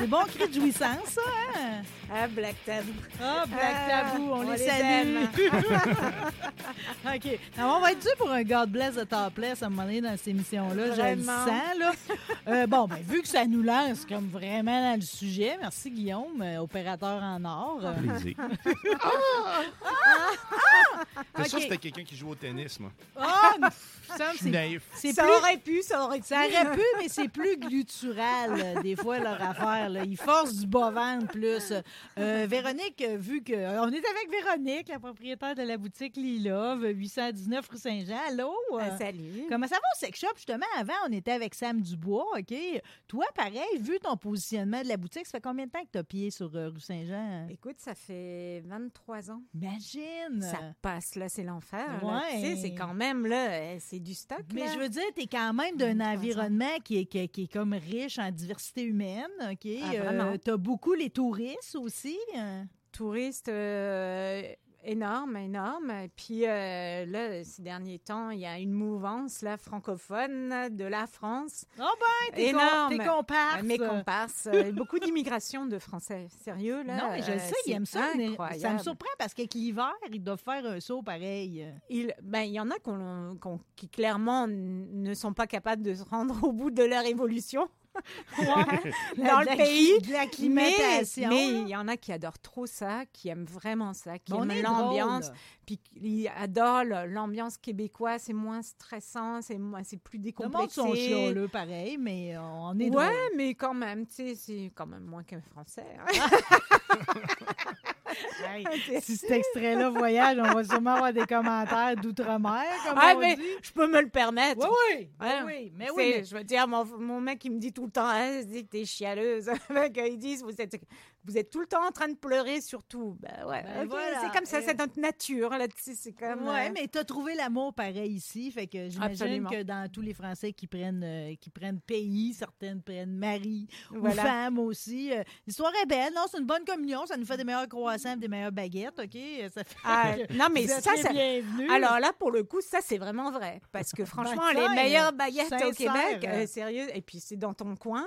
C'est bon cri de jouissance, ça, hein? Ah, Black Tabou. Ah, Black Ah, Tabou, on, on les, les salue. aime. OK. Alors, on va être dû pour un God bless de topless à un moment donné dans cette émission-là. Je le sens, là. Euh, bon, ben, vu que ça nous lance comme vraiment dans le sujet, merci Guillaume, euh, opérateur en or. Euh, Plaisir. C'est sûr Ok. que c'était quelqu'un qui joue au tennis, moi? Ah, suis c'est naïf. c'est Ça plus aurait pu, ça aurait pu. Ça aurait pu, mais c'est plus glutural, euh, des fois, leur affaire. Là. Ils forcent du bas-ventre plus. Euh, Véronique, euh, vu que. euh, On est avec Véronique, la propriétaire de la boutique Lilove, 819 rue Saint-Jean. Allô? Ah, euh, salut. Comment ça va au sex shop? Justement, avant, on était avec Sam Dubois, OK? Toi, pareil, vu ton positionnement de la boutique, ça fait combien de temps que tu as pied sur euh, rue Saint-Jean? Écoute, ça fait 23 ans. Imagine! Ça passe, là, c'est l'enfer. Ouais. Tu sais, c'est quand même, là, c'est du stock, Mais là. je veux dire, tu es quand même d'un 23 ans. environnement qui est, qui, est- qui est comme riche en diversité humaine. OK? Ah, vraiment? tu as beaucoup les touristes aussi. euh. Touristes euh, énormes, énormes. Et puis euh, là, ces derniers temps, il y a une mouvance là, francophone de la France. Oh ben, t'es Énorme. com- t'es comparse. Mes comparses. euh, beaucoup d'immigration de Français. Sérieux, là? Non, mais je euh, le sais, ils aiment ça. mais Ça me incroyable. surprend parce qu'avec l'hiver, ils doivent faire un saut pareil. Il, ben, il y en a qu'on- qu'on- qui clairement ne sont pas capables de se rendre au bout de leur évolution dans le pays. cli- De la Mais il y en a qui adorent trop ça, qui aiment vraiment ça, qui aiment l'ambiance, puis qui adorent le- l'ambiance québécoise. C'est moins stressant, c'est moins, c'est plus Le monde décomplexé. sont chialeux pareil, mais on est Ouais, drôle. mais quand même, tu sais, c'est quand même moins qu'un français. hein. Hey, si cet extrait-là voyage, on va sûrement avoir des commentaires d'outre-mer, comme Ah, on mais dit. je peux me le permettre. Oui, oui. Mais oui, mais- Je veux dire, mon, mon mec, il me dit tout le temps, hein, il dit que t'es chialeuse. Qu'ils disent, vous êtes, vous êtes tout le temps en train de pleurer, surtout. Ben ouais, Ben voilà. c'est comme ça, c'est notre nature, là, c'est comme... Ouais, euh, mais tu as trouvé l'amour pareil ici. Fait que j'imagine que dans tous les Français qui prennent, euh, qui prennent pays, certaines prennent mari ou femme aussi. euh, L'histoire est belle. Non, c'est une bonne communion. Ça nous fait des meilleurs croissants, des meilleures baguettes. OK? Ça fait Ah, non, mais ça, ça- bienvenus. Alors là, pour le coup, ça, c'est vraiment vrai. Parce que franchement, Ben, les meilleures baguettes au. Québec, euh, sérieux, et puis c'est dans ton coin,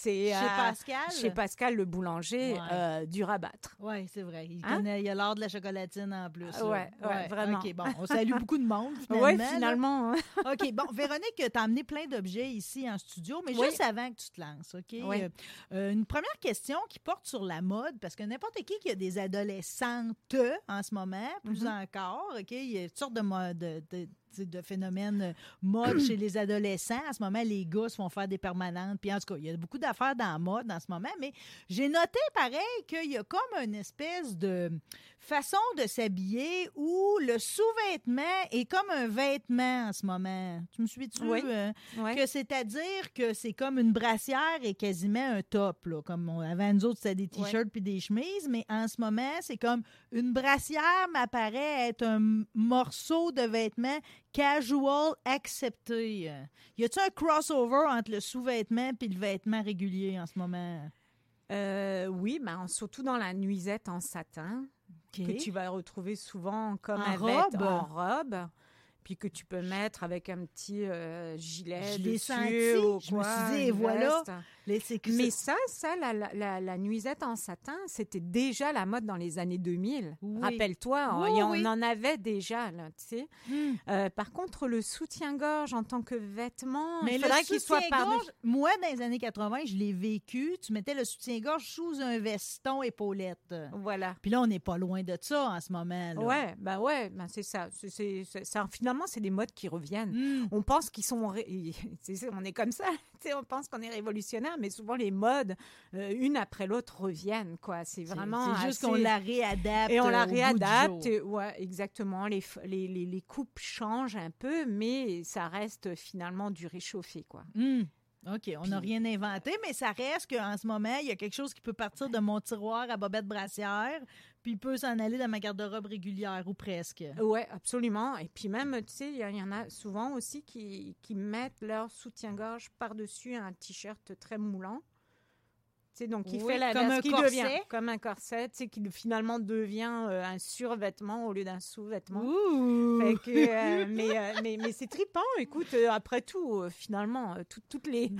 c'est Chez Pascal? chez Pascal le boulanger, Ouais. euh, du rabattre. Oui, c'est vrai. Il, Hein? connaît, il a l'art de la chocolatine en plus. là. Ouais, ouais, vraiment. OK, bon, on salue beaucoup de monde, finalement. Oui, finalement. hein. OK, bon, Véronique, tu as amené plein d'objets ici en studio, mais Oui. juste avant que tu te lances, OK? Oui. Euh, euh, une première question qui porte sur la mode, parce que n'importe qui qui a des adolescentes en ce moment, plus Mm-hmm. encore, OK? Il y a toutes sortes de, mo- de, de- phénomènes euh, mode chez les adolescents. En ce moment, les gars se font faire des permanentes. Puis en tout cas, il y a beaucoup d'affaires dans la mode en ce moment, mais j'ai noté pareil qu'il y a comme une espèce de façon de s'habiller où le sous-vêtement est comme un vêtement en ce moment. Tu me suis-tu? Oui. euh, que c'est-à-dire que c'est comme une brassière et quasiment un top. Là. Comme on, avant nous autres, c'était des t-shirts puis des chemises, mais en ce moment, c'est comme une brassière m'apparaît être un morceau de vêtement casual accepté. Y a-t-il un crossover entre le sous-vêtement puis le vêtement régulier en ce moment? Euh, oui, mais en- surtout dans la nuisette en satin, que tu vas retrouver souvent comme En un robe? vêt- en robe. Puis que tu peux mettre avec un petit euh, gilet Je l'ai dessus ou je me quoi, suis dit, et voilà. Les- Mais ça, ça la, la- la- nuisette en satin, c'était déjà la mode dans les années 2000. Oui. Rappelle-toi, on, Oui, en avait déjà, là, tu sais. Hmm. Euh, par contre, le soutien-gorge en tant que vêtement, Mais il faudrait qu'il soit par moi, dans les années 80, je l'ai vécu. Tu mettais le soutien-gorge sous un veston épaulette. Voilà. Puis là, on n'est pas loin de ça en ce moment. Là. Ouais, bah ouais, bah c'est ça. C'est, c'est- c'est- ça. Finalement, c'est des modes qui reviennent. Hmm. On pense qu'ils sont, ré- on est comme ça. on pense qu'on est révolutionnaire, mais souvent les modes, euh, une après l'autre, reviennent. Quoi, c'est vraiment. C'est juste assez- qu'on la réadapte. Et on la réadapte, et- ouais, exactement. Les, les, les, les coupes changent un peu, mais ça reste finalement du réchauffé, quoi. Hmm. OK, on n'a rien inventé, mais ça reste qu'en ce moment, il y a quelque chose qui peut partir de mon tiroir à bobette brassière, puis il peut s'en aller dans ma garde-robe régulière, ou presque. Ouais, absolument. Et puis même, tu sais, il y, il en a souvent aussi qui, qui mettent leur soutien-gorge par-dessus un t-shirt très moulant. Tu sais, donc qui Oui, fait la comme un qui corset. devient comme un corset, tu sais, qui finalement devient euh, un survêtement au lieu d'un sous-vêtement. Euh, mais euh, mais, mais c'est trippant. Écoute, après tout, finalement, tout- toutes les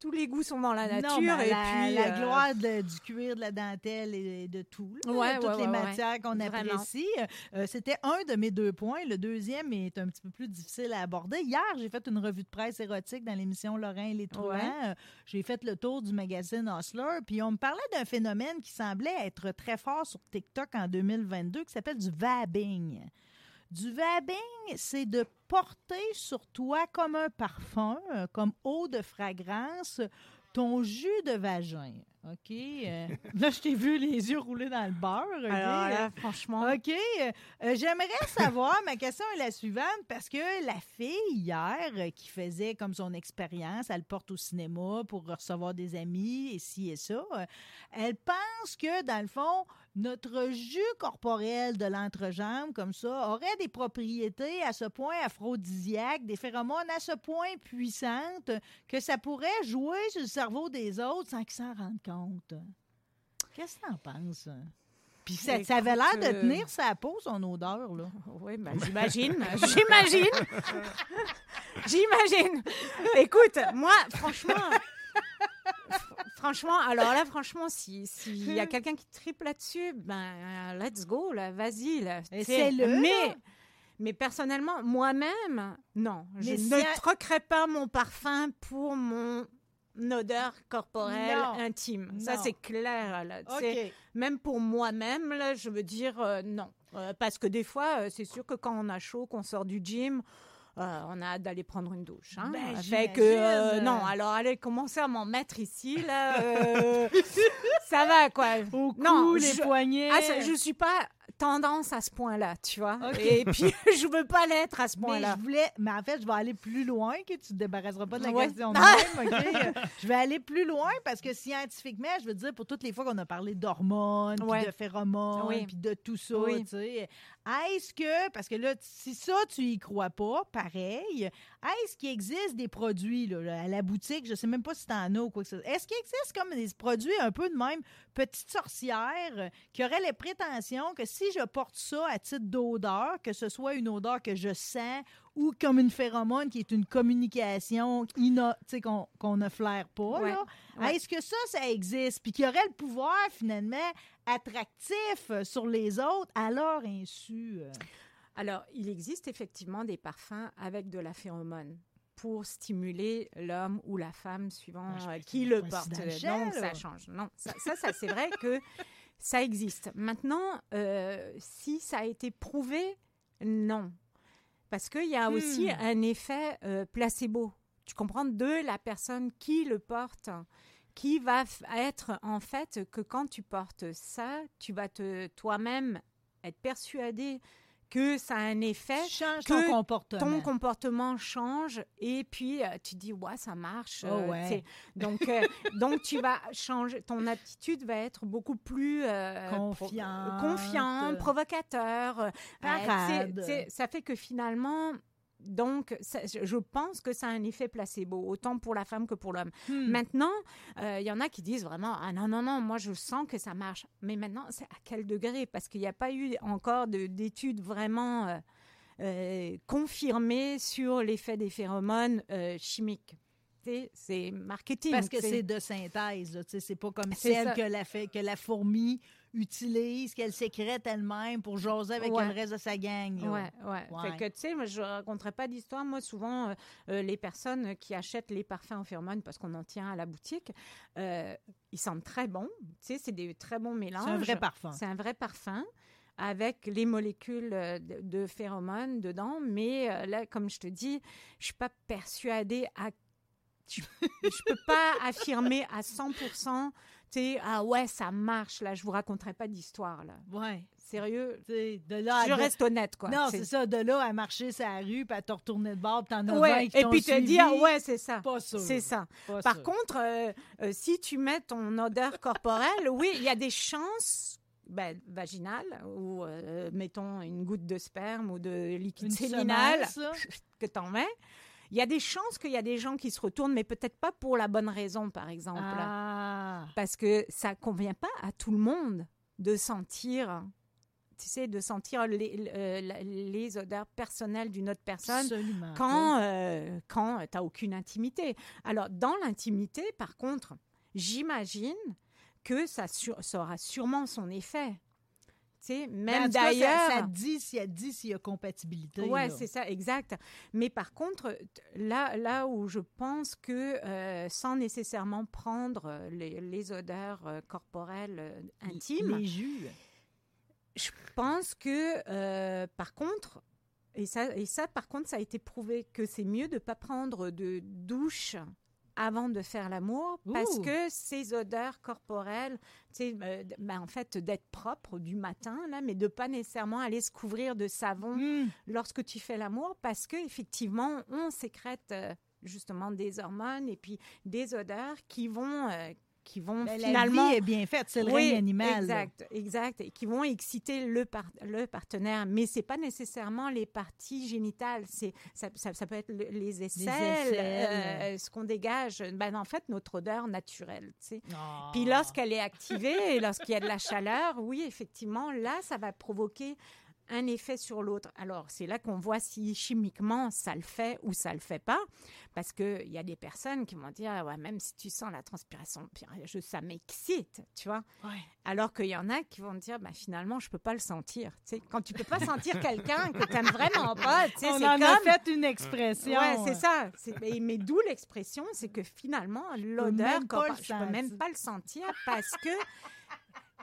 tous les goûts sont dans la nature. Non, mais et la, puis la euh, gloire de- du cuir, de la dentelle et de tout. là, Ouais, de toutes ouais, les ouais, matières qu'on apprécie. Euh, C'était un de mes deux points. Le deuxième est un petit peu plus difficile à aborder. Hier, j'ai fait une revue de presse érotique dans l'émission Lorrain et les. Euh, J'ai fait le tour du magazine Hustler. Puis on me parlait d'un phénomène qui semblait être très fort sur TikTok en 2022 qui s'appelle du vabbing. Du vabbing, c'est de porter sur toi comme un parfum, euh, comme eau de fragrance, ton jus de vagin. OK? euh, là, je t'ai vu les yeux rouler dans le beurre. OK? Alors là, franchement, OK. euh, euh, J'aimerais savoir, ma question est la suivante, parce que la fille, hier, euh, qui faisait comme son expérience, elle porte au cinéma pour recevoir des amis et ci et ça, euh, elle pense que, dans le fond, notre jus corporel de l'entrejambe, comme ça, aurait des propriétés à ce point aphrodisiaques, des phéromones à ce point puissantes que ça pourrait jouer sur le cerveau des autres sans qu'ils s'en rendent compte. Qu'est-ce que t'en penses? Puis ça, ça avait l'air de euh, tenir sa peau, son odeur, là. Oui, ben, j'imagine, j'imagine, j'imagine. Écoute, moi, franchement, fr- franchement, alors là, franchement, si s'il y a quelqu'un qui triple là-dessus, ben, let's go, là, vas-y, là. Essaie-le. Mais, mais personnellement, moi-même, non, je si ne troquerai pas mon parfum pour mon odeur corporelle Non. intime. Ça, c'est clair, là. même pour moi-même, là, je veux dire euh, non. Euh, parce que des fois, euh, c'est sûr que quand on a chaud, qu'on sort du gym, euh, on a hâte d'aller prendre une douche. Hein? Ben, fait que, euh, j'imagine. non, alors allez commencer à m'en mettre ici, là. euh, ça va, quoi. Au cou, Non, les je- poignets. Ah, ça- je suis pas tendance à ce point-là, tu vois. Et puis, je veux pas l'être à ce Mais point-là. je voulais, mais en fait, je vais aller plus loin, que tu te débarrasseras pas de la Ouais. question de même, je vais aller plus loin parce que scientifiquement, je veux dire, pour toutes les fois qu'on a parlé d'hormones, puis Ouais. de phéromones, Oui. puis de tout ça, Oui. tu sais, est-ce que, parce que là, si ça, tu y crois pas, pareil, est-ce qu'il existe des produits là, à la boutique, je sais même pas si t'en as ou quoi que ce soit, est-ce qu'il existe comme des produits un peu de même, petite sorcière, euh, qui auraient les prétentions que si je porte ça à titre d'odeur, que ce soit une odeur que je sens ou comme une phéromone qui est une communication qu'on ne flaire pas, Ouais. là, Ouais. est-ce que ça, ça existe? Puis qui aurait le pouvoir, finalement, attractif euh, sur les autres à leur insu? euh? Alors, il existe effectivement des parfums avec de la phéromone pour stimuler l'homme ou la femme suivant Ah, euh, qui le porte. Donc, ça change. Non, ça, ça, ça, c'est vrai que ça existe. Maintenant, euh, si ça a été prouvé, non. Parce qu'il y a aussi Hmm. un effet euh, placebo. Tu comprends? De la personne qui le porte qui va être en fait que quand tu portes ça, tu vas te toi-même être persuadé que ça a un effet Change que ton comportement. ton comportement change et puis euh, tu dis ouais ça marche Oh, euh, ouais. donc euh, donc tu vas changer ton attitude va être beaucoup plus euh, pro- confiante provocateur ça fait que finalement donc, ça- je pense que ça a un effet placebo, autant pour la femme que pour l'homme. Hmm. Maintenant, euh, il y en a qui disent vraiment Ah non, non, non, moi je sens que ça marche. Mais maintenant, c'est à quel degré? Parce qu'il n'y a pas eu encore de- d'études vraiment euh, euh, confirmé sur l'effet des phéromones euh, chimiques. C'est marketing. Parce que c'est de synthèse. C'est pas comme celle ça. que la, fait, que la fourmi utilise, qu'elle sécrète elle-même pour jaser avec Ouais. le reste de sa gang. là. Ouais, ouais. Ouais. Fait que, tu sais, moi, je raconterai pas d'histoire. Moi, souvent, euh, euh, les personnes qui achètent les parfums en phéromones parce qu'on en tient à la boutique, euh, ils sentent très bons. Tu sais, c'est des très bons mélanges. C'est un vrai parfum. C'est un vrai parfum avec les molécules de, phéromones dedans. Mais là, comme je te dis, je suis pas persuadée à... Je, je peux pas affirmer à 100%, tu sais, ah ouais, ça marche. Là, je vous raconterai pas d'histoire, là. Ouais. Sérieux? Tu sais, De là à Je reste honnête, quoi. Non, C'est- ça. De là à marcher sur la rue, puis à te retourner de bord, puis t'en as 20 Ouais, qui et puis te dire, ouais, c'est ça. Pas sûr. C'est ça. Pas Par sûr. contre, euh, euh, si tu mets ton odeur corporelle, oui, il y a des chances ben, vaginales ou, euh, mettons, une goutte de sperme ou de liquide séminal que tu en mets. Il y a des chances qu'il y a des gens qui se retournent, mais peut-être pas pour la bonne raison, par exemple. Ah. Parce que ça convient pas à tout le monde de sentir, tu sais, de sentir les, euh, les odeurs personnelles d'une autre personne Absolument. quand, euh, quand tu n'as aucune intimité. Alors, dans l'intimité, par contre, j'imagine que ça, sur- ça aura sûrement son effet. Tu sais, Mais en même ça- d'ailleurs. Ça, dit s'il y a dit s'il y a compatibilité. Ouais, là. c'est ça, exact. Mais par contre, là, là où je pense que euh, sans nécessairement prendre euh, les, les odeurs euh, corporelles euh, intimes, Les jus. je pense que, par contre, et ça, et ça, par contre, ça a été prouvé que c'est mieux de ne pas prendre de douche avant de faire l'amour parce que ces odeurs corporelles, tu euh, ben, en fait, d'être propre du matin, là, mais de pas nécessairement aller se couvrir de savon Hum. lorsque tu fais l'amour parce que effectivement, on sécrète euh, justement des hormones et puis des odeurs qui vont, euh, qui vont Ben, finalement La vie est bien faite, c'est le oui, règne animal. là. Exact, exact. Et qui vont exciter le, par- le partenaire. Mais c'est pas nécessairement les parties génitales. C'est, ça, ça- ça peut être le- les aisselles, aisselles. euh, ce qu'on dégage. Ben, en fait, notre odeur naturelle. tu sais. Ah. Puis lorsqu'elle est activée et lorsqu'il y a de la chaleur, oui, effectivement, là, ça va provoquer un effet sur l'autre. Alors, c'est là qu'on voit si chimiquement ça le fait ou ça le fait pas. Parce qu'il y a des personnes qui vont dire, ouais, même si tu sens la transpiration, je, ça m'excite, tu vois. Ouais. Alors qu'il y en a qui vont dire, bah, finalement, je peux pas le sentir. Tu sais, quand tu peux pas sentir quelqu'un que tu n'aimes vraiment pas, tu sais, On en comme... a fait une expression. Ouais, c'est ça. Mais, mais d'où l'expression, c'est que finalement, l'odeur, je peux même pas le sentir parce que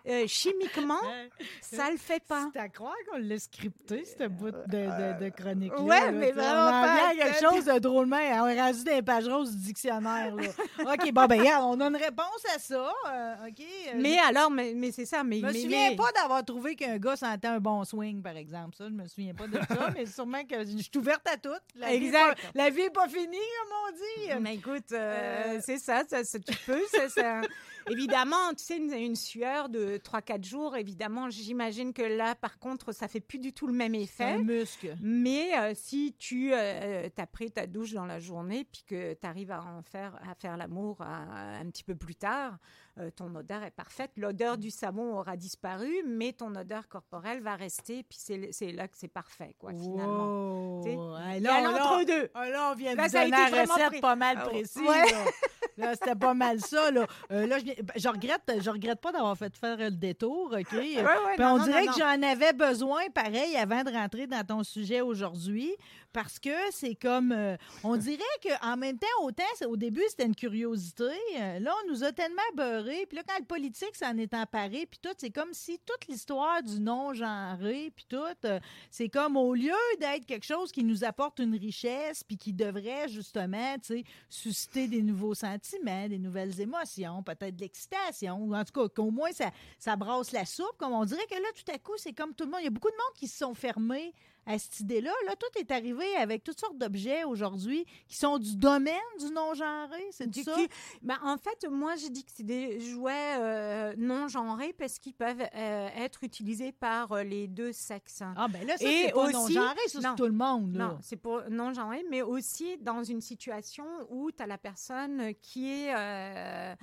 euh, chimiquement, ça le fait pas. C'est à croire qu'on l'a scripté, ce bout de, de, de chronique-là. Ouais, là. mais vraiment pas. vient à quelque chose de drôlement. On est rendu dans les pages roses du dictionnaire. Là. OK, bon, ben, regarde, on a une réponse à ça. euh, OK. euh, Mais alors, mais, mais c'est ça. Mais, Je me mais- souviens mais- pas d'avoir trouvé qu'un gars sentait un bon swing, par exemple. Ça, je me souviens pas de ça, mais sûrement que je suis ouverte à tout. La vie est Exact. pas- la vie n'est pas finie, comme on dit. Mais écoute, euh, Euh, c'est ça, ça, ça, tu peux. ça, ça- Évidemment, tu sais, une, une sueur de 3-4 jours, évidemment, j'imagine que là, par contre, ça fait plus du tout le même effet. un muscle. Mais euh, si tu as pris ta douche dans la journée puis que tu arrives à en faire à faire l'amour un petit peu plus tard, euh, ton odeur est parfaite. L'odeur du savon aura disparu, mais ton odeur corporelle va rester. Puis c'est là que c'est parfait, quoi, finalement. Wow. Tu sais, Il y là, a là, l'entre-deux. ah, là, on vient de Là, ça a donner vraiment recette pris- pas mal Ah, précise. ouais. C'était pas mal ça. Là, Euh, là je, ben, je regrette, je regrette pas d'avoir fait faire le détour, OK? Ouais, ouais, Puis non, on non, dirait non, que j'en avais besoin, pareil, avant de rentrer dans ton sujet aujourd'hui, parce que c'est comme, euh, on dirait qu'en même temps, autant au début c'était une curiosité, euh, là on nous a tellement beurré, puis là quand le politique s'en est emparé, puis tout, c'est comme si toute l'histoire du non-genré, puis tout, euh, c'est comme au lieu d'être quelque chose qui nous apporte une richesse, puis qui devrait justement, tu sais, susciter des nouveaux sentiments, des nouvelles émotions, peut-être de l'excitation, ou en tout cas qu'au moins ça, ça brasse la soupe, comme on dirait que là, tout à coup, c'est comme tout le monde. Il y a beaucoup de monde qui se sont fermés à cette idée-là. Là, tout est arrivé avec toutes sortes d'objets aujourd'hui qui sont du domaine du non-genré, c'est Du ça? cul. Ben, en fait, moi, j'ai dit que c'est des jouets euh, non genrés parce qu'ils peuvent euh, être utilisés par euh, les deux sexes. Ah, ben là, ça, c'est pas aussi- non-genré, ça, c'est tout le monde. Là. Non, c'est pour non genré, mais aussi dans une situation où tu as la personne qui est euh,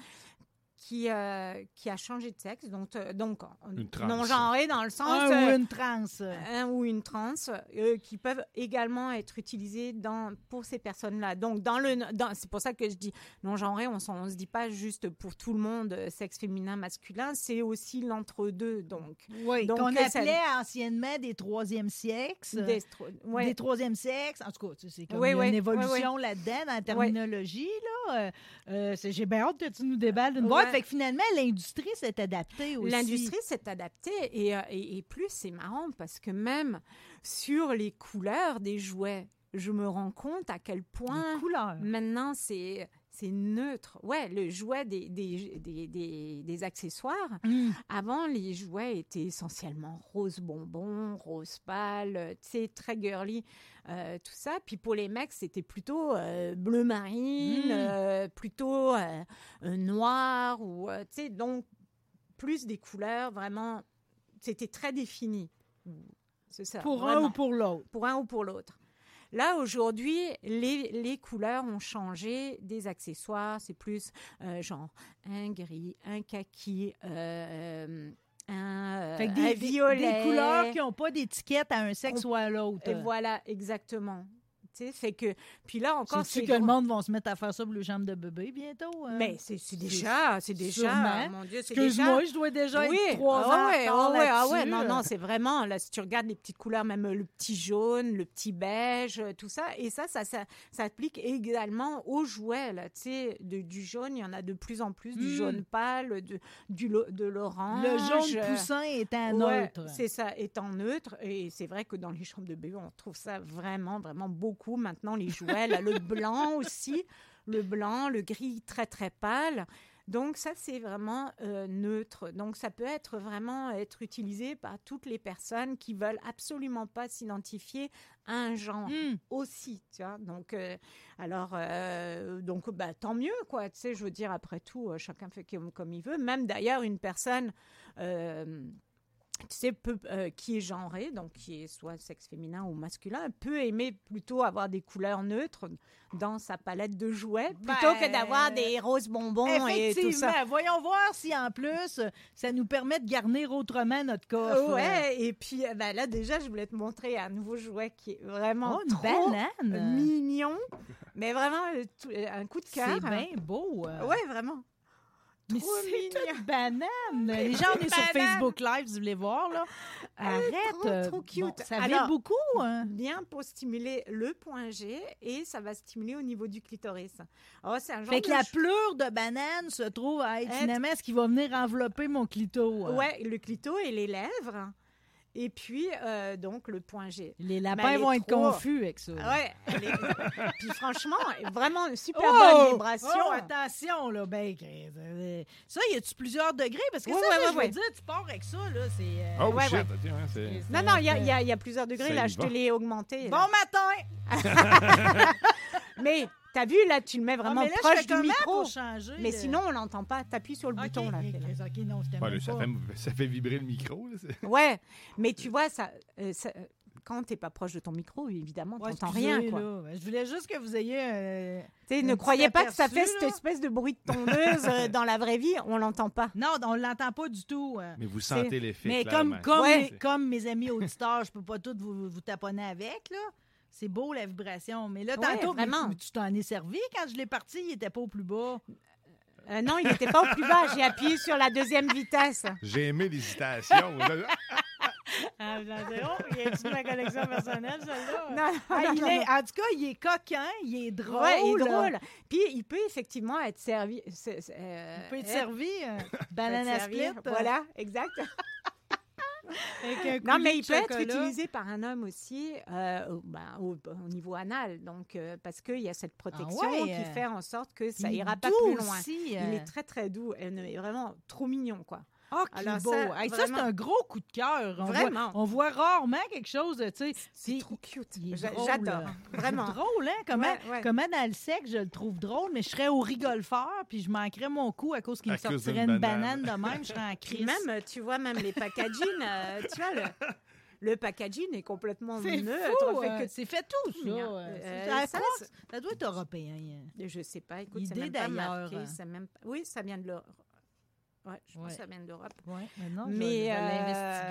qui, euh, qui a changé de sexe, donc, euh, donc Une trans. non genré dans le sens Un euh, ou une trans. un ou une trans, euh, qui peuvent également être utilisés dans, pour ces personnes-là. Donc, dans le, dans, c'est pour ça que je dis non-genré, on ne se dit pas juste pour tout le monde, euh, sexe féminin, masculin, c'est aussi l'entre-deux. Donc, Oui, Donc, qu'on euh, ça- appelait anciennement des troisième sexes. des, ouais. Des troisième sexes. En tout cas, c'est comme Oui, une oui, évolution là-dedans dans la terminologie. Là. Euh, euh, c'est- J'ai bien hâte que tu nous déballes une boîte. Ouais. Fait que finalement, l'industrie s'est adaptée aussi. L'industrie s'est adaptée et, euh, et, et plus c'est marrant parce que même sur les couleurs des jouets, je me rends compte à quel point maintenant c'est c'est neutre. Ouais, le jouet des, des, des, des, des accessoires. Mm. Avant, les jouets étaient essentiellement rose bonbon, rose pâle, euh, tu sais, très girly, euh, tout ça. Puis pour les mecs, c'était plutôt euh, bleu marine, Mm. euh, plutôt noir, ou, tu sais, donc plus des couleurs vraiment, c'était très défini. C'est ça. Pour un ou pour l'autre. pour un ou pour l'autre. Là, aujourd'hui, les, les couleurs ont changé des accessoires. C'est plus euh, genre un gris, un kaki, euh, un, Fait que un des, violet. des couleurs qui n'ont pas d'étiquette à un sexe ou à l'autre. Et voilà, exactement. Tu sais, fait que... Puis là encore, c'est... que le monde va se mettre à faire ça pour les jambes de bébé bientôt? hein? Mais c'est déjà, c'est déjà, mon Dieu, c'est déjà... Excuse-moi, je dois déjà oui, être trois ah ans ouais, en ah ouais, ah ouais, non, non, c'est vraiment, là, si tu regardes les petites couleurs, même le petit jaune, le petit beige, euh, tout ça, et ça, ça, ça, ça applique également aux jouets, là, tu sais, du jaune, il y en a de plus en plus, du Mm. jaune pâle, de, du, de l'orange. Le jaune poussin est un Ouais, neutre. c'est ça, étant neutre. Et c'est vrai que dans les chambres de bébé, on trouve ça vraiment, vraiment beaucoup. Maintenant, les jouets, là, le blanc aussi, le blanc, le gris très, très pâle. Donc ça, c'est vraiment euh, neutre. Donc ça peut être vraiment être utilisé par toutes les personnes qui veulent absolument pas s'identifier à un genre Hmm. aussi, tu vois. Donc, euh, alors, euh, donc, bah, tant mieux, quoi. Tu sais, je veux dire, après tout, chacun fait comme, comme il veut. Même d'ailleurs, une personne, tu sais, peut, euh, qui est genrée, donc qui est soit sexe féminin ou masculin, peut aimer plutôt avoir des couleurs neutres dans sa palette de jouets plutôt Ben, que d'avoir des roses bonbons et tout ça. Effectivement. Voyons voir si en plus, ça nous permet de garnir autrement notre coffre. Ouais, et puis euh, ben là déjà, je voulais te montrer un nouveau jouet qui est vraiment Oh, une trop banane. mignon, mais vraiment euh, un coup de cœur. C'est bien beau. Ouais, vraiment. Mais c'est une banane. Les gens, on est sur. Facebook Live, si vous voulez voir. Là. Arrête. trop, euh, trop cute. bon, ça Alors- beaucoup. hein. Bien pour stimuler le point G et ça va stimuler au niveau du clitoris. Oh, c'est un genre Fait que la pleure de banane se trouve à être Être- finalement ce qui va venir envelopper mon clito. hein. Ouais, le clito et les lèvres. Et puis, euh, donc, le point G. Les lapins vont être trop- confus avec ça. Ouais, elle est- puis franchement, vraiment une super Oh! bonne vibration. Oh, attention, là, ben, euh, ça, y a-tu plusieurs degrés? Parce que Ouais, ça, ouais, là, ouais, je veux ouais. dire, tu pars avec ça, là, c'est... euh, Oh Ouais, shit, ouais. ouais, non, non, il y, a- il y a- il y a plusieurs degrés. Là, je te l'ai augmenté. Bon là. matin! Mais t'as vu, là, tu le mets Ah, vraiment mais là, je proche du micro. pour changer? Mais sinon, on l'entend pas. T'appuies sur le bouton, là. OK, t'es là. OK, non, je Ouais, ça, fait, ça fait vibrer le micro. Là, Ouais, mais tu vois, ça, euh, ça- euh, quand t'es pas proche de ton micro, évidemment, Ouais, t'entends excusez, rien, quoi. là. Je voulais juste que vous ayez... euh, Tu ne croyez pas que ça fait cette espèce de bruit de tondeuse euh, dans la vraie vie, on l'entend pas. Non, on l'entend pas du tout. euh. Mais vous sentez l'effet. Mais clairement. comme, comme, Ouais. mes, comme mes amis auditeurs, je peux pas toutes vous, vous taponner avec, là. C'est beau, la vibration. Mais là, Ouais, tantôt, vraiment. mais tu t'en es servi quand je l'ai parti, il était pas au plus bas. Euh, non, il n'était pas au plus bas. J'ai appuyé sur la deuxième vitesse. J'ai aimé l'hésitation. Ah, oh, il de ma collection personnelle, celle-là? Non, Ah, non, il non, est, non. en tout cas, il est coquin, il est drôle. Ouais, il est drôle. Puis il peut effectivement être servi. euh, Il peut être être- servi, euh, banana split. euh, Voilà, exact. Avec un Non, mais il peut être utilisé par un homme aussi euh, au, ben, au- au niveau anal. Donc, euh, parce qu'il y a cette protection ouais, qui euh, fait en sorte que ça Il ira pas plus loin. aussi, Il est très, très doux. Vraiment trop mignon, quoi. Ah, qui Alors beau. ça, Hey, ça, c'est un gros coup de cœur. On Vraiment. Voit, on voit rarement quelque chose, tu sais. C'est trop cute. J'adore. Vraiment. drôle, hein? Comment, Ouais, ouais. comment dans le sexe, je le trouve drôle, mais je serais au rigolfeur, puis je manquerais mon coup à cause qu'il me sortirait une banane. de même, je serais en crise. même, euh, tu vois, même les packaging, euh, tu vois, le, le packaging est complètement c'est neutre. fou, fait euh, c'est fait tout, ça. euh, Euh, ça, doit être européen. hein. Je sais pas, écoute, c'est Idée même pas d'ailleurs, marqué. hein. c'est Même... pas- Oui, ça vient de l'Europe. Ouais, je pense Ouais. que ça vient d'Europe. Mais non, Mais, je vais, je vais euh,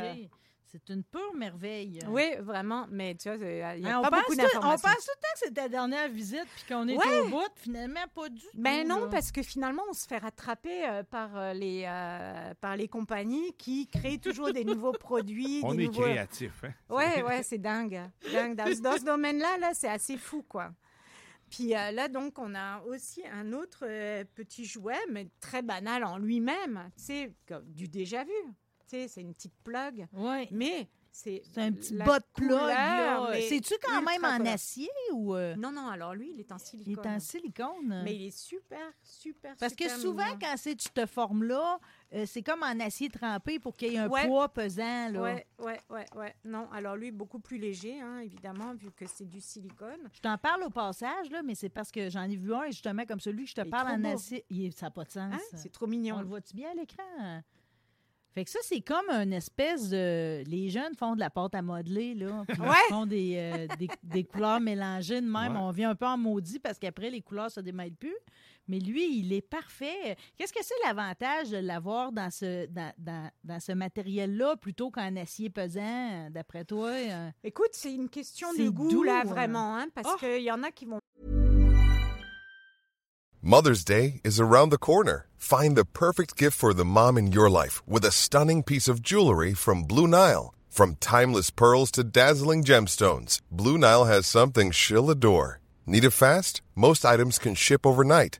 l'investiguer. C'est une pure merveille. Oui, vraiment, mais tu vois, il n'y a Hein, on, pas pense beaucoup tout, on pense d'informations. tout le temps que c'est ta dernière visite puis qu'on est Ouais. au bout. Finalement, pas du tout. Ben non, là. parce que finalement, on se fait rattraper euh, par, euh, les, euh, par les compagnies qui créent toujours des nouveaux produits. On des est nouveaux... créatif, hein? Ouais, ouais, c'est dingue. dingue. Dans, dans ce domaine-là, là, c'est assez fou, quoi. Puis euh, là, donc, on a aussi un autre euh, petit jouet, mais très banal en lui-même. Tu sais, comme du déjà vu. Tu sais, c'est une petite plug. Ouais. Mais c'est. C'est un petit bas de plug. là. C'est-tu quand même en acier ou. euh, Non, non, alors lui, il est en Il silicone. est en silicone. Mais il est super, super, Parce que souvent, mignon. quand c'est cette forme-là, euh, c'est comme en acier trempé pour qu'il y ait un Ouais. poids pesant. Là. Ouais, ouais, ouais, ouais. Non, alors lui, beaucoup plus léger, hein, évidemment, vu que c'est du silicone. Je t'en parle au passage, là, mais c'est parce que j'en ai vu un, justement, comme celui que je te Il parle en beau. acier. Il est- ça n'a pas de sens. Hein? C'est trop On mignon. le voit-tu bien à l'écran? Fait que ça, c'est comme une espèce de. Les jeunes font de la pâte à modeler, là. Puis Ouais. Ils font des, euh, des, des couleurs mélangées de même. Ouais. On vient un peu en maudit parce qu'après, les couleurs se démêlent plus. Mais lui, il est parfait. Qu'est-ce que c'est l'avantage de l'avoir dans ce, dans, dans- dans ce matériel-là plutôt qu'en acier pesant, d'après toi? euh? Écoute, c'est une question de goût, doux, là, hein. vraiment, hein, parce Oh. qu'il y en a qui vont Mother's Day is around the corner. Find the perfect gift for the mom in your life with a stunning piece of jewelry from Blue Nile. From timeless pearls to dazzling gemstones, Blue Nile has something she'll adore. Need it fast? Most items can ship overnight.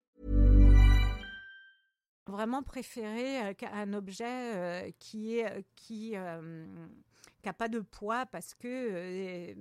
Vraiment préférer euh, un objet euh, qui est qui euh, qui a pas de poids parce que euh,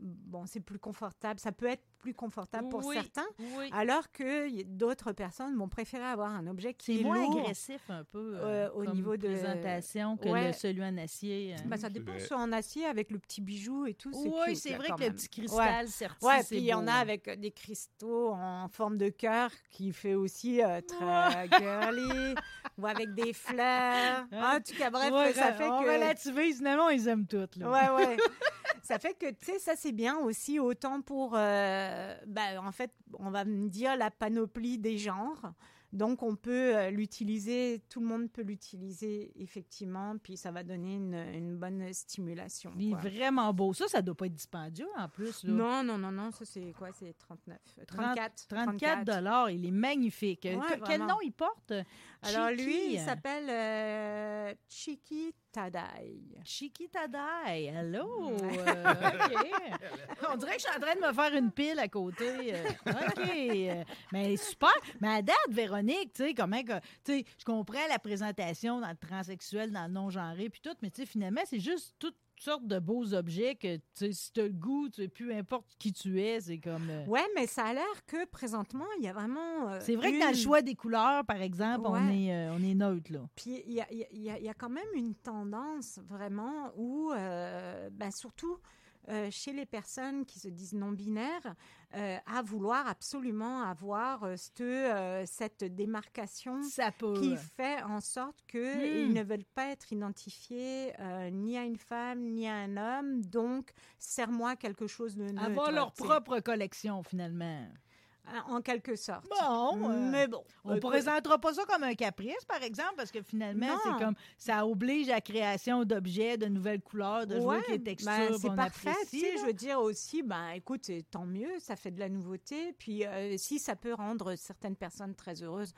bon c'est plus confortable ça peut être plus confortable pour Oui, certains Oui. alors que d'autres personnes vont préférer avoir un objet qui est moins lourd agressif un peu euh, euh, au comme niveau de- présentation que Ouais. le- celui en acier. euh. Bah, ça dépend soit en acier avec le petit bijou et tout oui, c'est vrai que le petit Ouais. cristal Ouais, c'est puis il y en a hein. avec des cristaux en forme de cœur qui fait aussi euh, très girly ou avec des fleurs. Hein? En tout cas, bref, Ouais, ça fait on que relativise, finalement, ils aiment toutes. Là. Ouais, ouais. ça fait que, tu sais, ça c'est bien aussi, autant pour, euh, ben, en fait, on va me dire la panoplie des genres. Donc, on peut euh, l'utiliser, tout le monde peut l'utiliser, effectivement, puis ça va donner une, une bonne stimulation. Il est quoi. vraiment beau. Ça, ça doit pas être dispendieux en plus. Là. Non, non, non, non, ça c'est quoi? C'est 39. euh, 34. 34 dollars, il est magnifique. Ouais, Que- Quel vraiment. nom il porte? Alors lui, il euh, s'appelle euh, Chiki Tadai. Chiki Tadai. Hello. Ouais. Euh, OK. On dirait que je suis en train de me faire une pile à côté. Euh, OK. Euh, Mais super. Mais à date, Véronique, tu sais, comment que. Tu sais, je comprends la présentation dans le transsexuel, dans le non-genré, puis tout, mais tu sais, finalement, c'est juste toutes sortes de beaux objets que, tu sais, si tu as le goût, tu sais, peu importe qui tu es, c'est comme. euh, Ouais, mais ça a l'air que présentement, il y a vraiment. euh, C'est vrai que dans le une- choix des couleurs, par exemple, on, est, euh, on est neutre, là. Puis il y a, y a- il y a- il y a quand même une tendance vraiment où, euh, ben, surtout euh, chez les personnes qui se disent non-binaires, euh, à vouloir absolument avoir euh, cette, cette démarcation qui fait en sorte qu'ils Hmm. ne veulent pas être identifiés ni à une femme ni à un homme. Donc, serre-moi quelque chose de neutre. Avoir leur propre collection, finalement. En quelque sorte. Bon, euh, Mais bon. On ne présentera pas ça comme un caprice, par exemple, parce que finalement, c'est comme ça oblige à la création d'objets, de nouvelles couleurs, de jouer Ouais, avec les textures. ben, c'est parfait. apprécie, je veux dire aussi, ben, écoute, tant mieux, ça fait de la nouveauté. Puis euh, si ça peut rendre certaines personnes très heureuses,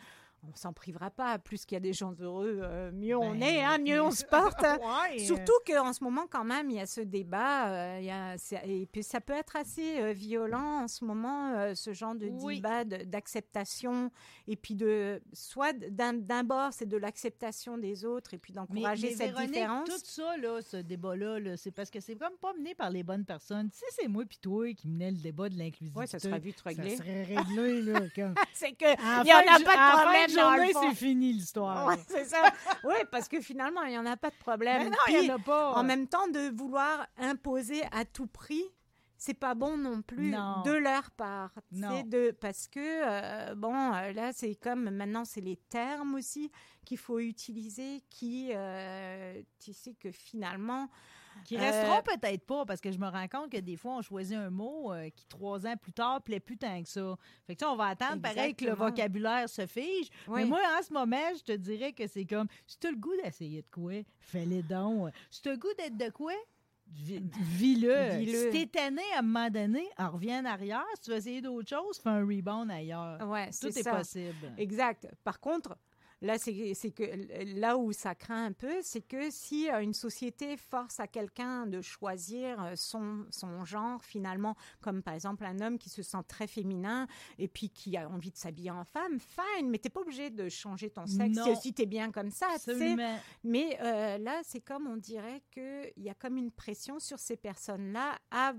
on s'en privera pas. Plus qu'il y a des gens heureux, euh, mieux on Ben, est, hein, mieux on se porte. Ouais, Surtout qu'en ce moment, quand même, il y a ce débat, euh, il y a- c'est- et puis ça peut être assez euh, violent en ce moment, ce genre de Oui. débat d'acceptation, et puis de soit d'un bord, c'est de l'acceptation des autres, et puis d'encourager cette Véronique, différence. tout ça, là, ce débat-là, là, c'est parce que c'est comme pas mené par les bonnes personnes. Tu sais, c'est moi puis toi qui menait le débat de l'inclusivité. Ouais, ça sera vite réglé. Ça serait réglé, là. C'est que il y en a pas de problème journée, c'est fini l'histoire. Ouais, c'est ça. Oui, parce que finalement, il n'y en a pas de problème. Mais non, il n'y en a pas. en même temps, de vouloir imposer à tout prix, c'est pas bon non plus Non. de leur part. Non. De, parce que, euh, bon, euh, là, c'est comme maintenant, c'est les termes aussi qu'il faut utiliser qui, euh, tu sais, que finalement. Qui Euh, resteront peut-être pas, parce que je me rends compte que des fois, on choisit un mot euh, qui, trois ans plus tard, plaît plus tant que ça. Fait que tu sais, on va attendre pareil que le vocabulaire se fige. Oui. Mais moi, en ce moment, je te dirais que c'est comme, si tu as le goût d'essayer de quoi, fais-le donc. Si tu as le goût d'être de quoi, vi- vis-le. Si t'es tanné à un moment donné, on revient en arrière. Si tu veux essayer d'autres choses, fais un rebound ailleurs. Ouais, Tout est possible. Exact. Par contre, là, c'est c'est que là où ça craint un peu, c'est que si euh, une société force à quelqu'un de choisir euh, son, son genre, finalement, comme par exemple un homme qui se sent très féminin et puis qui a envie de s'habiller en femme, fine, mais t'es pas obligé de changer ton sexe Non. si t'es bien comme ça. Mais euh, là, c'est comme on dirait qu'il y a comme une pression sur ces personnes-là à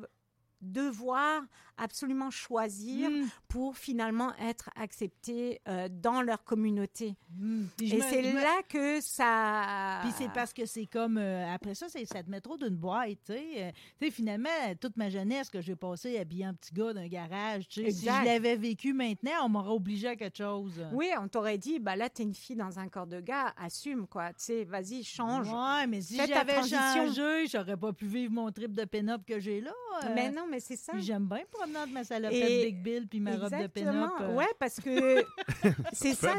devoir absolument choisir Mm. pour finalement être acceptés euh, dans leur communauté. Mm. Je Et c'est là que ça... Puis c'est parce que c'est comme euh, après ça, c'est ça te met trop d'une boîte, tu sais. Euh, tu sais, finalement, toute ma jeunesse que j'ai passée habillé en petit gars d'un garage, tu sais, si je l'avais vécu maintenant, on m'aurait obligé à quelque chose. Oui, on t'aurait dit, bah là, t'es une fille dans un corps de gars, assume, quoi. Tu sais, vas-y, change. Ouais, mais si j'avais changé, j'aurais pas pu vivre mon trip de pin-up que j'ai là. euh. Mais non, mais c'est ça. J'aime bien promener de ma salopette Et- Big Bill puis ma robe de Exactement. pin-up. euh. Ouais, parce que c'est ça.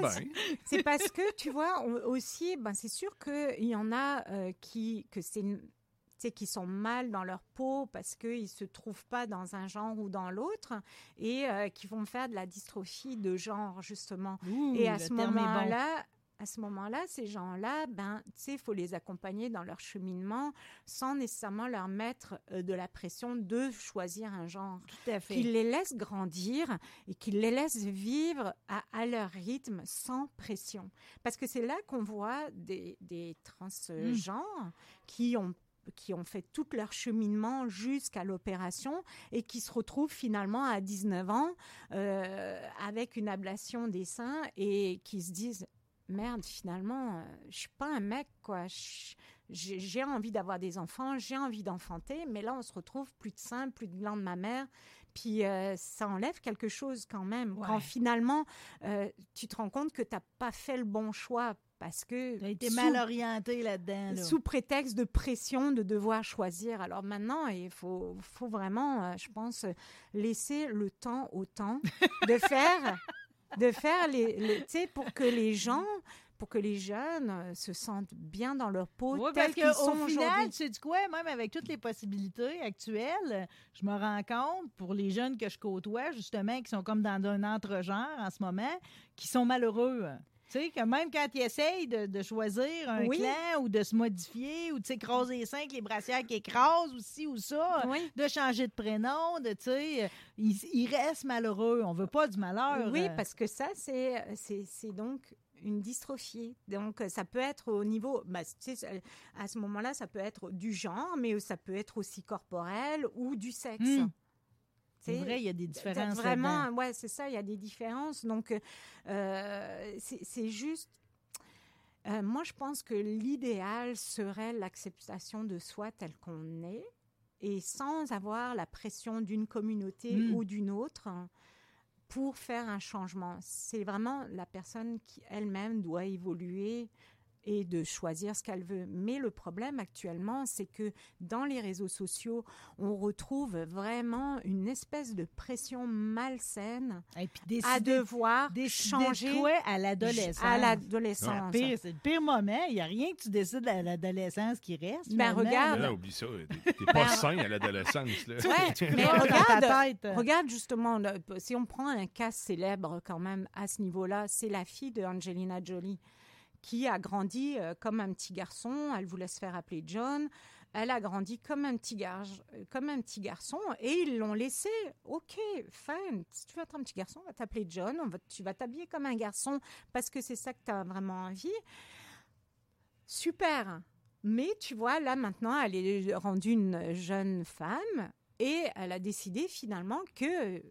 c'est- parce que tu vois on- aussi, ben c'est sûr qu'il y en a euh, qui que c'est une- tu sais, qui sont mal dans leur peau parce qu'ils ne se trouvent pas dans un genre ou dans l'autre et euh, qui vont faire de la dystrophie de genre, justement. Ouh, et à ce moment-là, à ce moment-là, ces gens-là, ben, tu sais, il faut les accompagner dans leur cheminement sans nécessairement leur mettre euh, de la pression de choisir un genre Tout à fait. qu'ils les laissent grandir et qu'ils les laissent vivre à, à leur rythme sans pression. Parce que c'est là qu'on voit des, des transgenres qui ont qui ont fait tout leur cheminement jusqu'à l'opération et qui se retrouvent finalement à 19 ans euh, avec une ablation des seins et qui se disent merde finalement euh, je suis pas un mec quoi j'ai envie d'avoir des enfants j'ai envie d'enfanter mais là on se retrouve plus de seins plus de glandes mammaires puis euh, ça enlève quelque chose quand même quand finalement euh, tu te rends compte que t'as pas fait le bon choix parce que T'as été sous- mal orienté là-dedans. là. sous prétexte de pression de devoir choisir. Alors maintenant, il faut, faut vraiment, euh, je pense, laisser le temps au temps de faire, de faire les, les- tu sais, pour que les gens, pour que les jeunes euh, se sentent bien dans leur peau Oui, tels qu'ils sont qu'au final, aujourd'hui. tu sais du quoi, même avec toutes les possibilités actuelles, je me rends compte, pour les jeunes que je côtoie, justement, qui sont comme dans un entre-genre en ce moment, qui sont malheureux. Tu sais, que même quand ils essayent de, de choisir un Oui. clan ou de se modifier ou de s'écraser les seins avec les brassières qui écrasent ou ci ou ça, Oui. de changer de prénom, de, tu sais, ils, ils restent malheureux. On veut pas du malheur. Oui, euh. parce que ça, c'est c'est- donc une dystrophie. Donc, ça peut être au niveau, bah, tu sais, à ce moment-là, ça peut être du genre, mais ça peut être aussi corporel ou du sexe. Hmm. C'est vrai, il y a des différences. Vraiment, ouais, c'est ça, il y a des différences. Donc, euh, c'est juste. euh, moi, je pense que l'idéal serait l'acceptation de soi tel qu'on est et sans avoir la pression d'une communauté Mm. ou d'une autre pour faire un changement. C'est vraiment la personne qui elle-même doit évoluer et de choisir ce qu'elle veut. Mais le problème actuellement, c'est que dans les réseaux sociaux, on retrouve vraiment une espèce de pression malsaine Et puis à devoir changer de quoi à l'adolescence. à l'adolescence. C'est le pire, c'est le pire moment. Il n'y a rien que tu décides à l'adolescence qui reste. Ben, regarde. là. Oublie ça. T'es pas sain à l'adolescence. là. Ouais, mais regarde, regarde justement, là, si on prend un cas célèbre quand même à ce niveau-là, c'est la fille de Angelina Jolie qui a grandi euh, comme un petit garçon. Elle voulait se faire appeler John. Elle a grandi comme un petit, gar- euh, comme un petit garçon et ils l'ont laissé. Ok, fine. Si tu veux être un petit garçon, on va t'appeler John. On va, tu vas t'habiller comme un garçon parce que c'est ça que tu as vraiment envie. Super. Mais tu vois, là maintenant, elle est rendue une jeune femme et elle a décidé finalement que,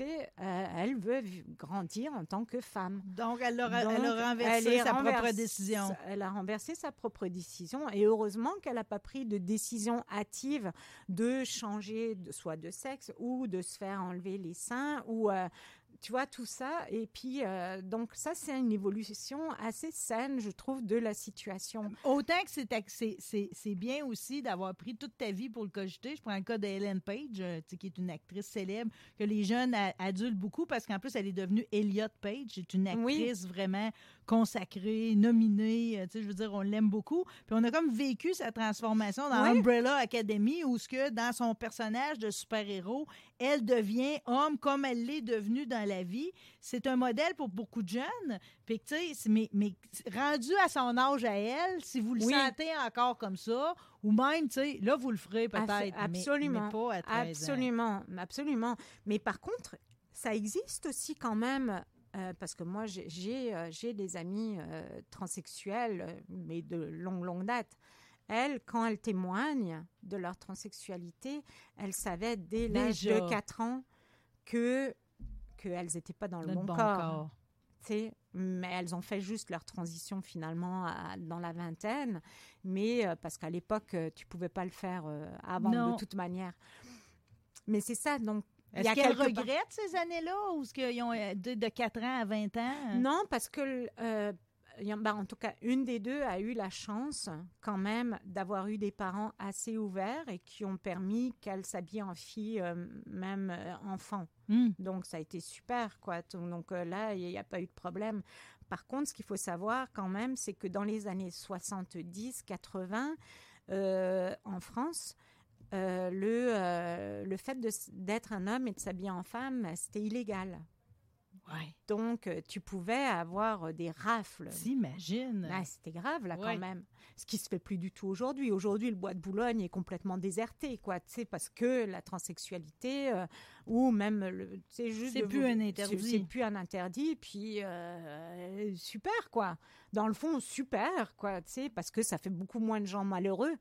euh, elle veut grandir en tant que femme. Donc, elle a, elle Donc, a renversé elle sa propre décision. Elle a renversé sa propre décision et heureusement qu'elle n'a pas pris de décision hâtive de changer de, soit de sexe ou de se faire enlever les seins ou euh, tu vois tout ça et puis euh, donc ça c'est une évolution assez saine je trouve de la situation. Autant que c'est bien aussi d'avoir pris toute ta vie pour le cogiter. Je prends le cas de Ellen Page, euh, qui est une actrice célèbre, que les jeunes a- adultent beaucoup parce qu'en plus, elle est devenue Elliot Page. C'est une Oui. actrice vraiment consacrée, nominée. euh, tu sais, je veux dire, on l'aime beaucoup. Puis on a comme vécu sa transformation dans Oui. Umbrella Academy où ce que dans son personnage de super-héros, elle devient homme comme elle l'est devenue dans la vie. C'est un modèle pour beaucoup de jeunes. Puis, tu sais, mais, mais rendu à son âge à elle, si vous le Oui. sentez encore comme ça, ou même, tu sais, là, vous le ferez peut-être. Absolument. Mais, pas à 13 ans. Absolument, absolument. Mais par contre, ça existe aussi quand même, euh, parce que moi, j'ai- euh, des amis euh, transsexuels, euh, mais de longue, longue date. Elles, quand elles témoignent de leur transsexualité, elles savaient dès l'âge de 4 ans que qu'elles n'étaient pas dans le bon, bon corps. Mais elles ont fait juste leur transition finalement à- dans la vingtaine. Mais euh, parce qu'à l'époque, tu pouvais pas le faire avant Non. de toute manière. Mais c'est ça, donc. Il y Est-ce a qu'elle quelque regrette ces années-là ou est-ce qu'ils ont euh, de, de 4 ans à 20 ans? Non, parce que, euh, ben, en tout cas, une des deux a eu la chance quand même d'avoir eu des parents assez ouverts et qui ont permis qu'elle s'habille en fille, euh, même euh, enfant. Hmm. Donc, ça a été super, quoi. Donc, là, il n'y a pas eu de problème. Par contre, ce qu'il faut savoir quand même, c'est que dans les années 70, 80, euh, en France, euh, le, euh, le fait d'être un homme et de s'habiller en femme, c'était illégal. Ouais. Donc, euh, tu pouvais avoir des rafles. T'imagines? Ah, c'était grave, là, Ouais. quand même. Ce qui se fait plus du tout aujourd'hui. Aujourd'hui, le bois de Boulogne est complètement déserté, quoi, tu sais, parce que la transsexualité, euh, ou même, le- c'est juste... C'est plus un interdit. C'est c'est plus un interdit, puis euh, super, quoi. Dans le fond, super, quoi, tu sais, parce que ça fait beaucoup moins de gens malheureux.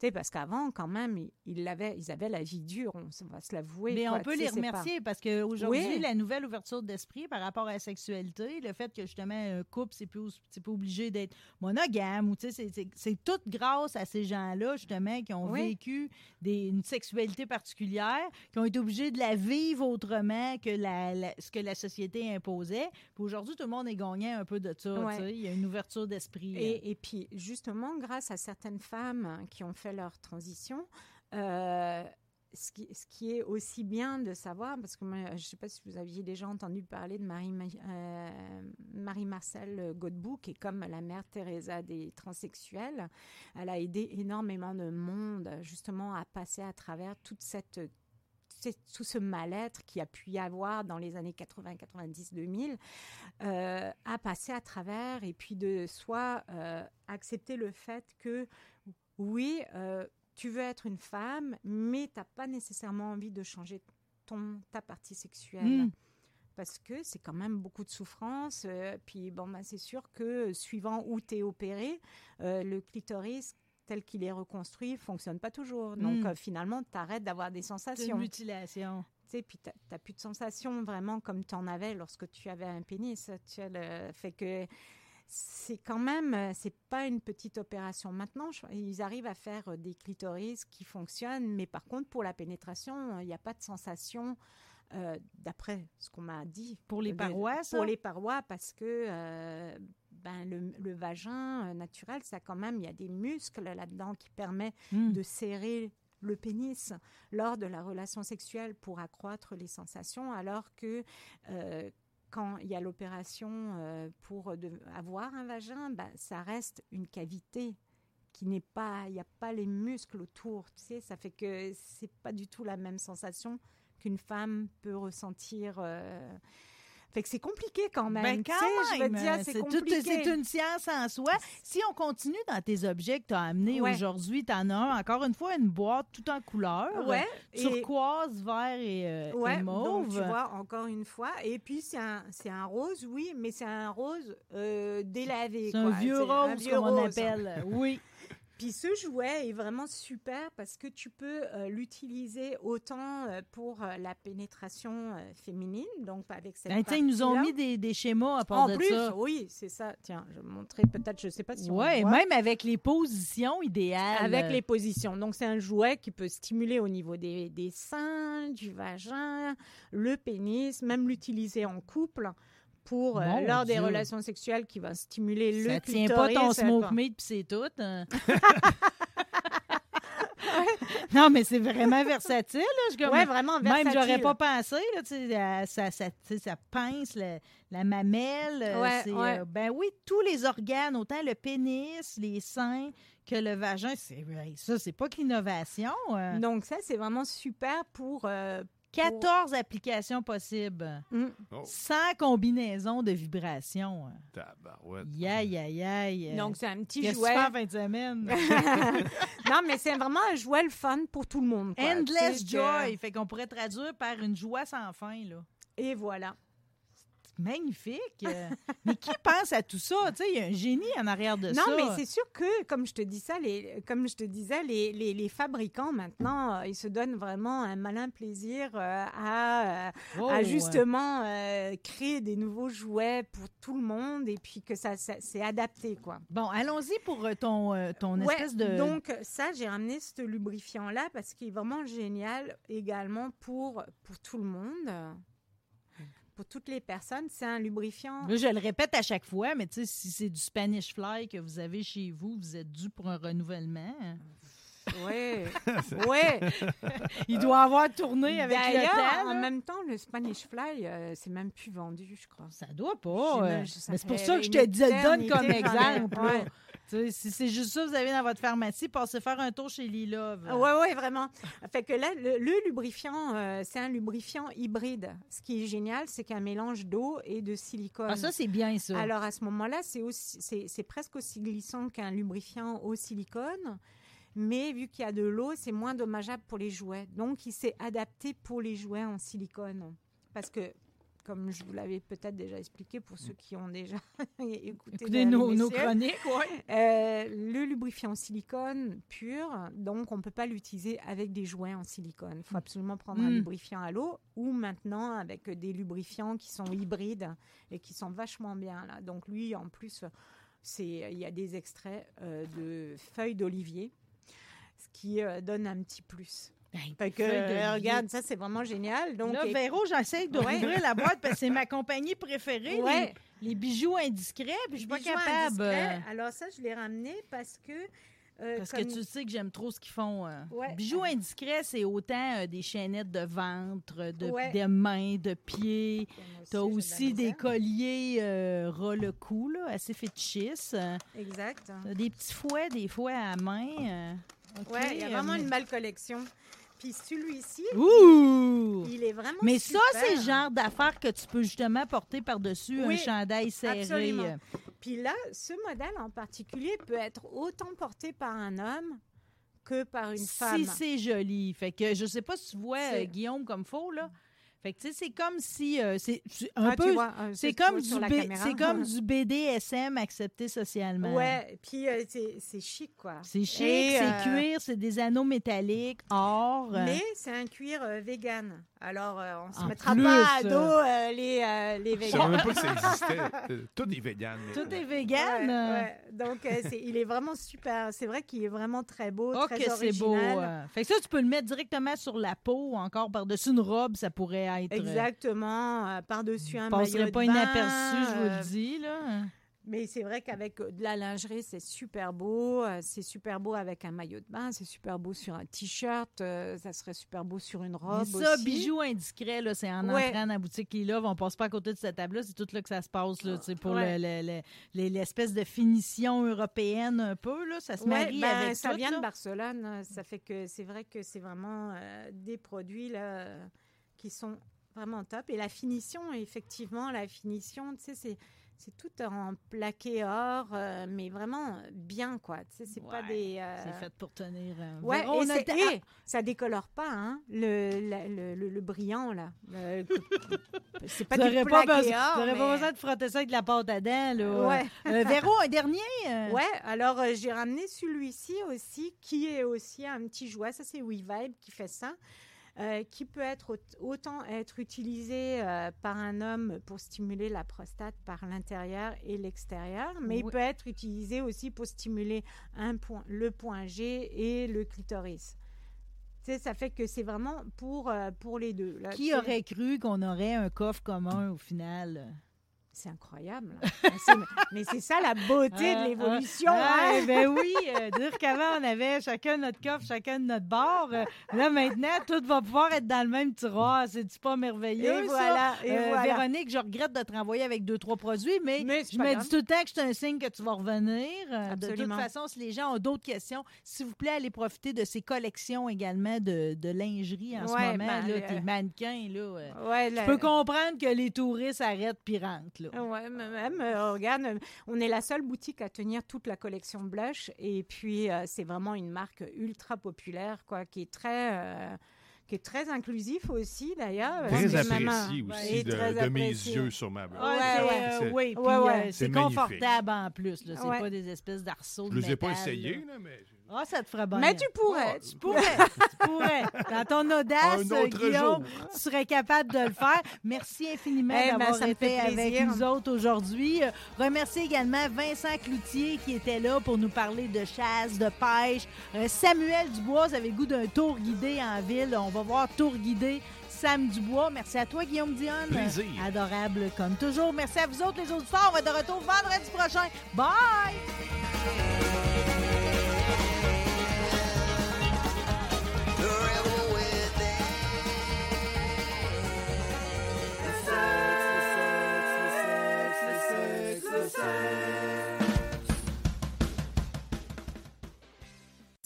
Tu sais, parce qu'avant, quand même, ils, ils, l'avaient- ils avaient la vie dure, on va se l'avouer. Mais quoi, on peut les pas- remercier parce qu'aujourd'hui, Oui. la nouvelle ouverture d'esprit par rapport à la sexualité, le fait que justement un couple, c'est plus, pas obligé d'être monogame, ou tu sais, c'est- c'est- c'est tout grâce à ces gens-là, justement, qui ont Oui. vécu des, une sexualité particulière, qui ont été obligés de la vivre autrement que la, la- ce que la société imposait. Puis aujourd'hui, tout le monde est gagnant un peu de ça. Ouais. tu sais. Il y a une ouverture d'esprit. Et, et puis, justement, grâce à certaines femmes qui ont fait leur transition, euh, ce, qui, qui est aussi bien de savoir, parce que je ne sais pas si vous aviez déjà entendu parler de euh, Marie-Marcel Godbout, qui est comme la mère Teresa des transsexuels. Elle a aidé énormément de monde, justement, à passer à travers tout ce mal-être qu'il y a pu y avoir dans les années 80, 90, 2000, euh, à passer à travers et puis de soit euh, accepter le fait que oui, euh, tu veux être une femme, mais tu n'as pas nécessairement envie de changer ton, ta partie sexuelle. Mm. Parce que c'est quand même beaucoup de souffrance. euh, puis bon, bah, c'est sûr que suivant où tu es opéré, euh, le clitoris tel qu'il est reconstruit fonctionne pas toujours. Donc Mm. euh, finalement, tu arrêtes d'avoir des sensations. mutilation. Tu sais, puis tu n'as plus de sensations vraiment comme tu en avais lorsque tu avais un pénis. Tu vois, le fait que c'est quand même, euh, c'est pas une petite opération. Maintenant, je- ils arrivent à faire euh, des clitoris qui fonctionnent, mais par contre, pour la pénétration, il n'y a pas de sensation, euh, d'après ce qu'on m'a dit. Pour les parois, ça? Pour les parois, parce que, euh, ben, le, le vagin euh, naturel, ça quand même, il y a des muscles là-dedans qui permettent Hmm. de serrer le pénis lors de la relation sexuelle pour accroître les sensations, alors que euh, quand il y a l'opération euh, pour avoir un vagin, ben, ça reste une cavité qui n'est pas, il n'y a pas les muscles autour, tu sais, ça fait que c'est pas du tout la même sensation qu'une femme peut ressentir. euh, Fait que c'est compliqué quand même. Ben, tu quand sais, je veux même, dire, c'est tout- compliqué. c'est une science en soi. Si on continue dans tes objets que tu as amenés Ouais. aujourd'hui, tu en as un, encore une fois, une boîte tout en couleur. Ouais, et- Turquoise, vert et, euh, et Ouais, mauve. donc tu vois, encore une fois. Et puis, c'est un, c'est un rose, oui, mais c'est un rose euh, délavé. C'est un vieux rose, vieux comme on rose. appelle. Oui. Puis ce jouet est vraiment super parce que tu peux euh, l'utiliser autant euh, pour euh, la pénétration féminine, donc avec cette Ben, ils nous ont mis des, des schémas à part En de plus, ça. oui, c'est ça. Tiens, je vais montrer peut-être, je sais pas si on Oui, voit. même avec les positions idéales. Avec les positions. Donc, c'est un jouet qui peut stimuler au niveau des, des seins, du vagin, le pénis, même l'utiliser en couple pour, euh, lors des relations sexuelles, qui va stimuler le Ça tient pas clitoris. ton ça smoke meat puis c'est tout. hein. non, mais c'est vraiment versatile. Là. Je Ouais, vraiment Même, j'aurais versatile. pas pensé. Là, à- ça, ça, ça pince le- la mamelle. euh, Ouais, ouais. euh, ben oui, tous les organes, autant le pénis, les seins que le vagin. C'est, ça, c'est pas que l'innovation. euh. Donc, ça, c'est vraiment super pour... euh, 14 applications possibles. mm, Oh, 100 combinaisons de vibrations. tabarouette. Aïe, aïe, aïe. Donc, c'est un petit Qu'est-ce jouet. en fin de semaine? non, mais c'est vraiment un jouet le fun pour tout le monde. quoi. Endless que- joy. Fait qu'on pourrait traduire par une joie sans fin, là. Et voilà. Magnifique. Euh, mais qui pense à tout ça? Tu sais, il y a un génie en arrière de non, ça. mais c'est sûr que, comme je te dis ça, les, comme je te disais, les, les, les fabricants maintenant, euh, ils se donnent vraiment un malin plaisir euh, à, euh, Oh, à justement euh, créer des nouveaux jouets pour tout le monde et puis que ça, ça c'est adapté, quoi. Bon, allons-y pour ton, euh, ton Ouais, espèce de... Donc, ça, j'ai ramené ce lubrifiant-là parce qu'il est vraiment génial également pour, pour tout le monde. Pour toutes les personnes, c'est un lubrifiant. Là, je le répète à chaque fois, mais tu sais, si c'est du Spanish Fly que vous avez chez vous, vous êtes dû pour un renouvellement. Ouais, ouais. Il doit avoir tourné avec le en même temps, le Spanish Fly, euh, c'est même plus vendu, je crois. Ça doit pas. Euh, c'est pour ça que je te dis- donne comme exemple. ouais. Tu sais, Si c'est juste ça vous avez dans votre pharmacie, passez faire un tour chez Lilove. Ah Ouais, ouais, vraiment. Fait que là, le, le lubrifiant, euh, c'est un lubrifiant hybride. Ce qui est génial, c'est qu'un mélange d'eau et de silicone. Ah, ça, c'est bien, ça. Alors à ce moment-là, c'est aussi, c'est, c'est presque aussi glissant qu'un lubrifiant au silicone. Mais vu qu'il y a de l'eau, c'est moins dommageable pour les jouets. Donc, il s'est adapté pour les jouets en silicone. Parce que, comme je vous l'avais peut-être déjà expliqué pour ceux qui ont déjà écouté Écoutez nos, nos chroniques, ouais. euh, le lubrifiant en silicone pur, donc on ne peut pas l'utiliser avec des jouets en silicone. Il faut absolument prendre un Mm. lubrifiant à l'eau ou maintenant avec des lubrifiants qui sont hybrides et qui sont vachement bien là. Donc lui, en plus, il y a des extraits euh, de feuilles d'olivier, ce qui euh, donne un petit plus. Fait que, euh, regarde, ça c'est vraiment génial. Donc, là, Véro, j'essaie de Ouais. la boîte parce que c'est ma compagnie préférée. Ouais. Les, les bijoux indiscrets, puis je suis pas capable. indiscrets. euh, Alors ça, je l'ai ramené parce que euh, Parce comme- que tu sais que j'aime trop ce qu'ils font. euh. Ouais. Bijoux indiscrets, c'est autant euh, des chaînettes de ventre, de, Ouais. de mains, de pieds. Tu as aussi des colliers ras le cou, là, assez fétichistes. Exact. t'as des petits fouets, des fois à main. euh. OK, Ouais, il y a vraiment une belle collection. Puis celui-ci, Ouh! il est vraiment Mais ça, c'est le genre d'affaires que tu peux justement porter par-dessus un chandail serré. absolument. Puis là, ce modèle en particulier peut être autant porté par un homme que par une femme. Si c'est joli. Fait que je sais pas si tu vois euh, Guillaume comme faux, là. Fait que tu sais, c'est comme si euh, c'est un Ah, peu. C'est comme, du B- comme du BDSM accepté socialement. Ouais, puis euh, c'est c'est chic, quoi. C'est chic, c'est euh, cuir, c'est des anneaux métalliques, or. euh, Mais c'est un cuir euh, vegan. Alors, euh, on ne se En mettra plus, pas à dos euh, les, euh, les Je savais végans. même pas que ça existait. Tout est vegan. tout est vegan? Ouais, ouais. Donc, euh, c'est- il est vraiment super. C'est vrai qu'il est vraiment très beau, Oh, très que c'est beau. original. Fait que ça, tu peux le mettre directement sur la peau encore par-dessus une robe, ça pourrait être. euh, Exactement, euh, par-dessus un maillot pas de bain, inaperçu, je vous euh, le dis. Là. Mais c'est vrai qu'avec euh, de la lingerie, c'est super beau. euh, C'est super beau avec un maillot de bain. C'est super beau sur un t-shirt. euh, Ça serait super beau sur une Mais robe ça, aussi. bijoux indiscrets, là, c'est en Ouais. entrant dans la boutique qui est là, on passe pas à côté de cette table-là, c'est tout là que ça se passe, là, pour Ouais. le- le- l'espèce de finition européenne un peu, là, ça se Ouais, marie ben, avec ça tout, vient là. de Barcelone. euh, Ça fait que c'est vrai que c'est vraiment euh, des produits là, euh, qui sont vraiment top. Et la finition, effectivement, la finition, tu sais, c'est c'est tout en plaqué or, euh, mais vraiment bien, quoi. Tu sais, c'est pas Ouais, des. euh, C'est fait pour tenir. euh, Ouais, Véro, et, on a c'est- le temps- et ça décolore pas, hein, le, la- le, le- le brillant, là. Le- c'est pas du pas, besoin, or, t'aurais pas mais- besoin de frotter ça avec de la pâte à dents. Là. Ouais. Euh, Véro, un dernier? euh, Ouais, alors euh, j'ai ramené celui-ci aussi, qui est aussi un petit jouet. Ça, c'est WeVibe qui fait ça. Euh, qui peut être aut- autant être utilisé euh, par un homme pour stimuler la prostate par l'intérieur et l'extérieur, mais il peut être utilisé aussi pour stimuler un point, le point G et le clitoris. Ça fait que c'est vraiment pour, euh, pour les deux. là. Qui aurait cru qu'on aurait un coffre commun au final? C'est incroyable. hein. Mais c'est- c'est ça la beauté Ah, de l'évolution. ah, hein? eh ben oui, euh, dire qu'avant, on avait chacun notre coffre, chacun de notre bord. Euh, là, maintenant, tout va pouvoir être dans le même tiroir. C'est-tu pas merveilleux, Et ça? et Euh, voilà. Véronique, je regrette de te renvoyer avec deux, trois produits, mais, Mais c'est je me grave. dis tout le temps que c'est un signe que tu vas revenir. De toute façon, si les gens ont d'autres questions, s'il vous plaît, allez profiter de ces collections également de, de lingerie en ce moment. ben, là, tes mannequins, là. Ouais, Je la- peux comprendre que les touristes arrêtent puis rentrent, là. Ouais, même, euh, regarde, euh, on est la seule boutique à tenir toute la collection Blush. Et puis, euh, c'est vraiment une marque ultra populaire, quoi, qui est très. euh, qui est très inclusif aussi, d'ailleurs. Très C'est même un- apprécié aussi de, très de mes apprécié. yeux sur ma blonde. Ouais, Ouais, c'est, ouais. euh, confortable en plus. Là. C'est Ouais. pas des espèces d'arceaux Je ne les ai pas essayés, là. là, mais... Ah, ça te ferait bien. Mais tu pourrais. Tu pourrais, tu pourrais. Dans ton audace, Guillaume, jour. tu serais capable de le faire. Merci infiniment Eh ben, d'avoir été fait avec nous autres aujourd'hui. Remercie également Vincent Cloutier qui était là pour nous parler de chasse, de pêche. Euh, Samuel Dubois, vous avez le goût d'un tour guidé en ville. On va voir tour guidé Sam Dubois. Merci à toi, Guillaume Dionne. Plaisir. Adorable comme toujours. Merci à vous autres, les auditeurs. On va être de retour vendredi prochain. Bye!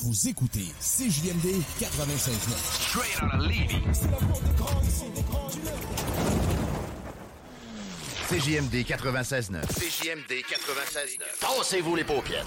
Vous écoutez CJMD 96.9. Straight out of Levy. CJMD 96.9. CJMD 96.9. Tassez-vous les paupières.